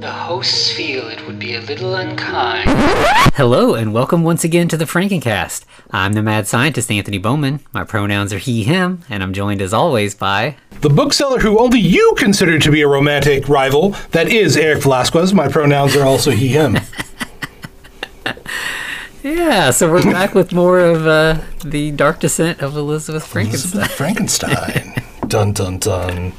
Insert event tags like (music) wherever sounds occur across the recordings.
The hosts feel it would be a little unkind. Hello, and welcome once again to the Frankencast. I'm the mad scientist Anthony Bowman. My pronouns are he, him, and I'm joined as always by. The bookseller who only you consider to be a romantic rival, that is Eric Velasquez. My pronouns are also he, him. (laughs) Yeah, so we're back with more of uh, the Dark Descent of Elizabeth Frankenstein. Elizabeth Frankenstein. (laughs) dun, dun, dun.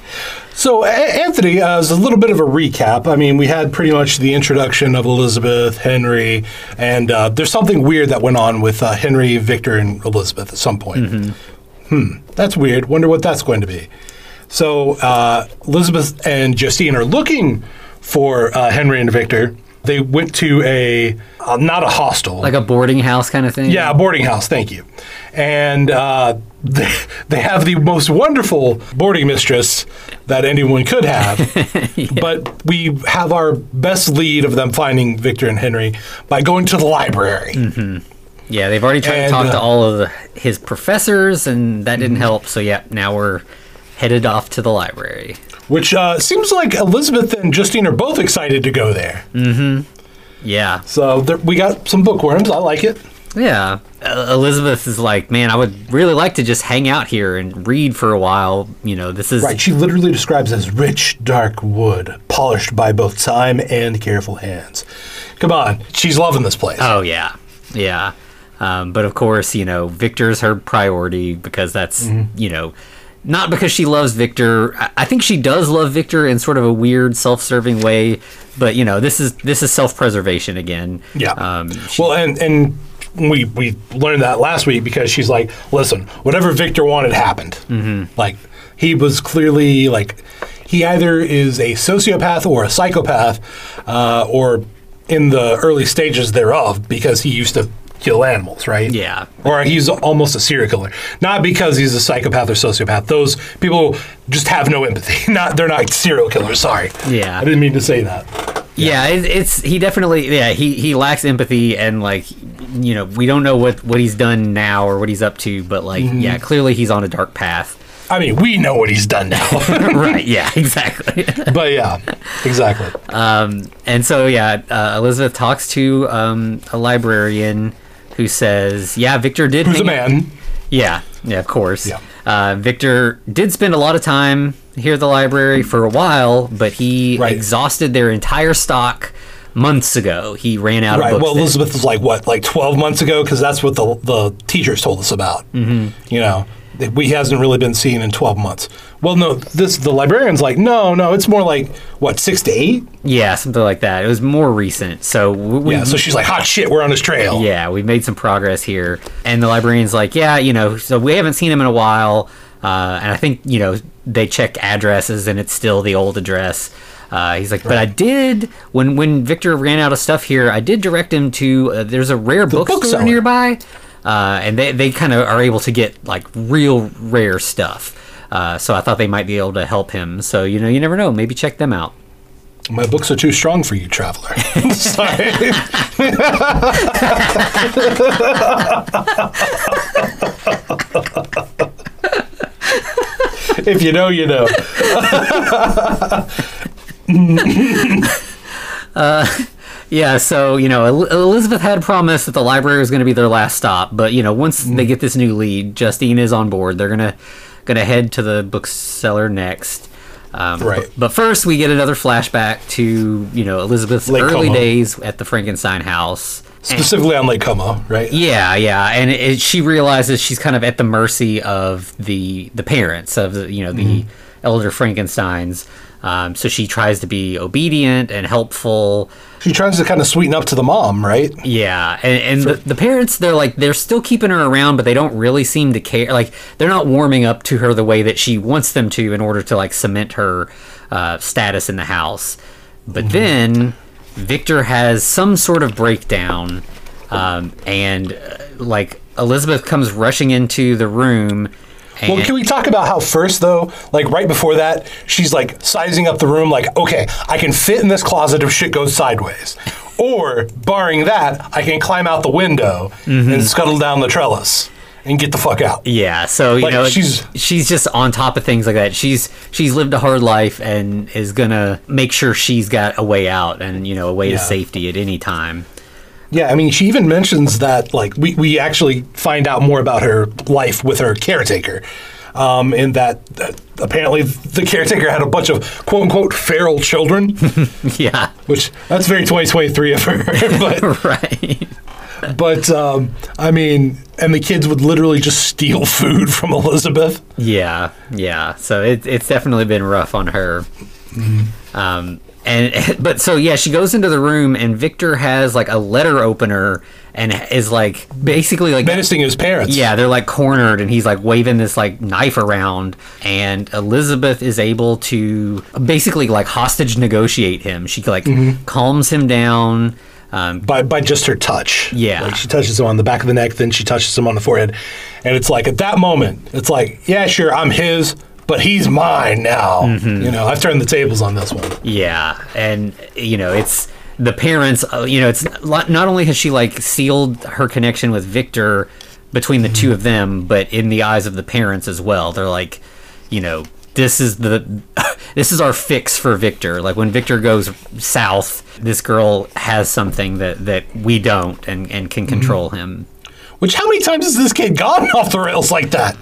So, Anthony, uh, as a little bit of a recap, I mean, we had pretty much the introduction of Elizabeth, Henry, and uh, there's something weird that went on with uh, Henry, Victor, and Elizabeth at some point. Hmm, that's weird. Wonder what that's going to be. So, uh, Elizabeth and Justine are looking for uh, Henry and Victor. They went to a, uh, not a hostel. Like a boarding house kind of thing? Yeah, a boarding house. Thank you. And uh, (laughs) they, they have the most wonderful boarding mistress that anyone could have. (laughs) But we have our best lead of them finding Victor and Henry by going to the library. Yeah, they've already tried And, to talk to uh, all of the, his professors, and that didn't help. So, yeah, now we're headed off to the library. Which uh, seems like Elizabeth and Justine are both excited to go there. Mm-hmm. Yeah. So there, we got some bookworms. I like it. Yeah. Uh, Elizabeth is like, man, I would really like to just hang out here and read for a while. You know, this is. Right. She literally describes as rich, dark wood, polished by both time and careful hands. Come on. She's loving this place. Oh, yeah. Yeah. Um, but of course, you know, Victor's her priority because that's, Mm-hmm. you know, not because she loves Victor. I, think she does love Victor in sort of a weird, self-serving way. But you know, this is this is self-preservation again. Yeah. Um, she- well, and and we we learned that last week because she's like, listen, whatever Victor wanted happened. Mm-hmm. Like he was clearly like he either is a sociopath or a psychopath, uh, or in the early stages thereof because he used to kill animals, right? Yeah. Or he's almost a serial killer. Not because he's a psychopath or sociopath. Those people just have no empathy. (laughs) Not they're not serial killers. Sorry. Yeah. I didn't mean to say that. Yeah, it, it's he definitely yeah he he lacks empathy and like you know we don't know what what he's done now or what he's up to, but like Mm-hmm. yeah clearly he's on a dark path. I mean, we know what he's done now. (laughs) right? Yeah, (laughs) exactly. but yeah, exactly. um, and so yeah, uh, Elizabeth talks to um, a librarian who says, "Yeah, Victor did Who's a hang out- man? Yeah, yeah, of course. Yeah. Uh, Victor did spend a lot of time here at the library for a while, but he Right. exhausted their entire stock months ago. He ran out Right. of books. Well, then. Elizabeth was like what, like twelve months ago, because that's what the the teachers told us about. Mm-hmm. You know, we hasn't really been seen in twelve months. Well, no, this the librarian's like, no, no, it's more like what six to eight. Yeah, something like that. It was more recent. So we, Yeah. So she's like, hot shit, we're on his trail. yeah, we've made some progress here. And the librarian's like, yeah, you know, so we haven't seen him in a while. Uh, and I think, you know, they check addresses and it's still the old address. Uh, he's like, but I did when when Victor ran out of stuff here. I did direct him to uh, there's a rare bookstore bookseller. nearby, uh, and they they kind of are able to get like real rare stuff. Uh, so I thought they might be able to help him. So you know, you never know. Maybe check them out. My books are too strong for you, traveler. (laughs) (laughs) Sorry. if you know, you know. (laughs) Yeah, so you know, Elizabeth had promised that the library was going to be their last stop, but you know, once they get this new lead, Justine is on board. They're gonna gonna head to the bookseller next. Um, Right. But, but first, we get another flashback to you know Elizabeth's Lake early Como. days at the Frankenstein house. And- Specifically on Lake Como, right? yeah, yeah, and it, it- she realizes she's kind of at the mercy of the the parents of the you know the elder Frankenstein's. Um, so she tries to be obedient and helpful. She tries to kind of sweeten up to the mom, right? Yeah, and, and the, the parents, they're like, they're still keeping her around, but they don't really seem to care. Like, they're not warming up to her the way that she wants them to in order to, like, cement her uh, status in the house. But then Victor has some sort of breakdown, um, and, uh, like, Elizabeth comes rushing into the room. And, Well, can we talk about how first though, like right before that, she's like sizing up the room, like, okay, I can fit in this closet if shit goes sideways, or barring that, I can climb out the window Mm-hmm. and scuttle down the trellis. And get the fuck out. Yeah, so you Like, know she's- she's just on top of things like that. She's she's lived a hard life and is gonna make sure she's got a way out and you know a way Yeah. to safety at any time. Yeah, I mean, she even mentions that, like, we, we actually find out more about her life with her caretaker. Um, in that, that apparently the caretaker had a bunch of quote unquote feral children, (laughs) Yeah, which that's very 2023 of her. (laughs) but, (laughs) right. but um, I mean, and the kids would literally just steal (laughs) food from Elizabeth. Yeah, yeah. So it, it's definitely been rough on her. Um, and (laughs) but so yeah, she goes into the room and Victor has like a letter opener and is like basically like menacing his parents. Yeah, they're like cornered, and he's like waving this like knife around, and Elizabeth is able to basically like hostage negotiate him. She like calms him down. Um, by, by just her touch. Yeah. Like she touches him on the back of the neck, then she touches him on the forehead. And it's like, at that moment, it's like, yeah, sure, I'm his, but he's mine now. Mm-hmm. You know, I've turned the tables on this one. yeah, and you know it's the parents. Uh, you know, it's not not only has she like sealed her connection with Victor between the two of them, but in the eyes of the parents as well. They're like, you know. This is the (laughs) this is our fix for Victor. Like when Victor goes south, this girl has something that, that we don't and, and can mm-hmm. control him. Which, how many times has this kid gone (laughs) off the rails like that?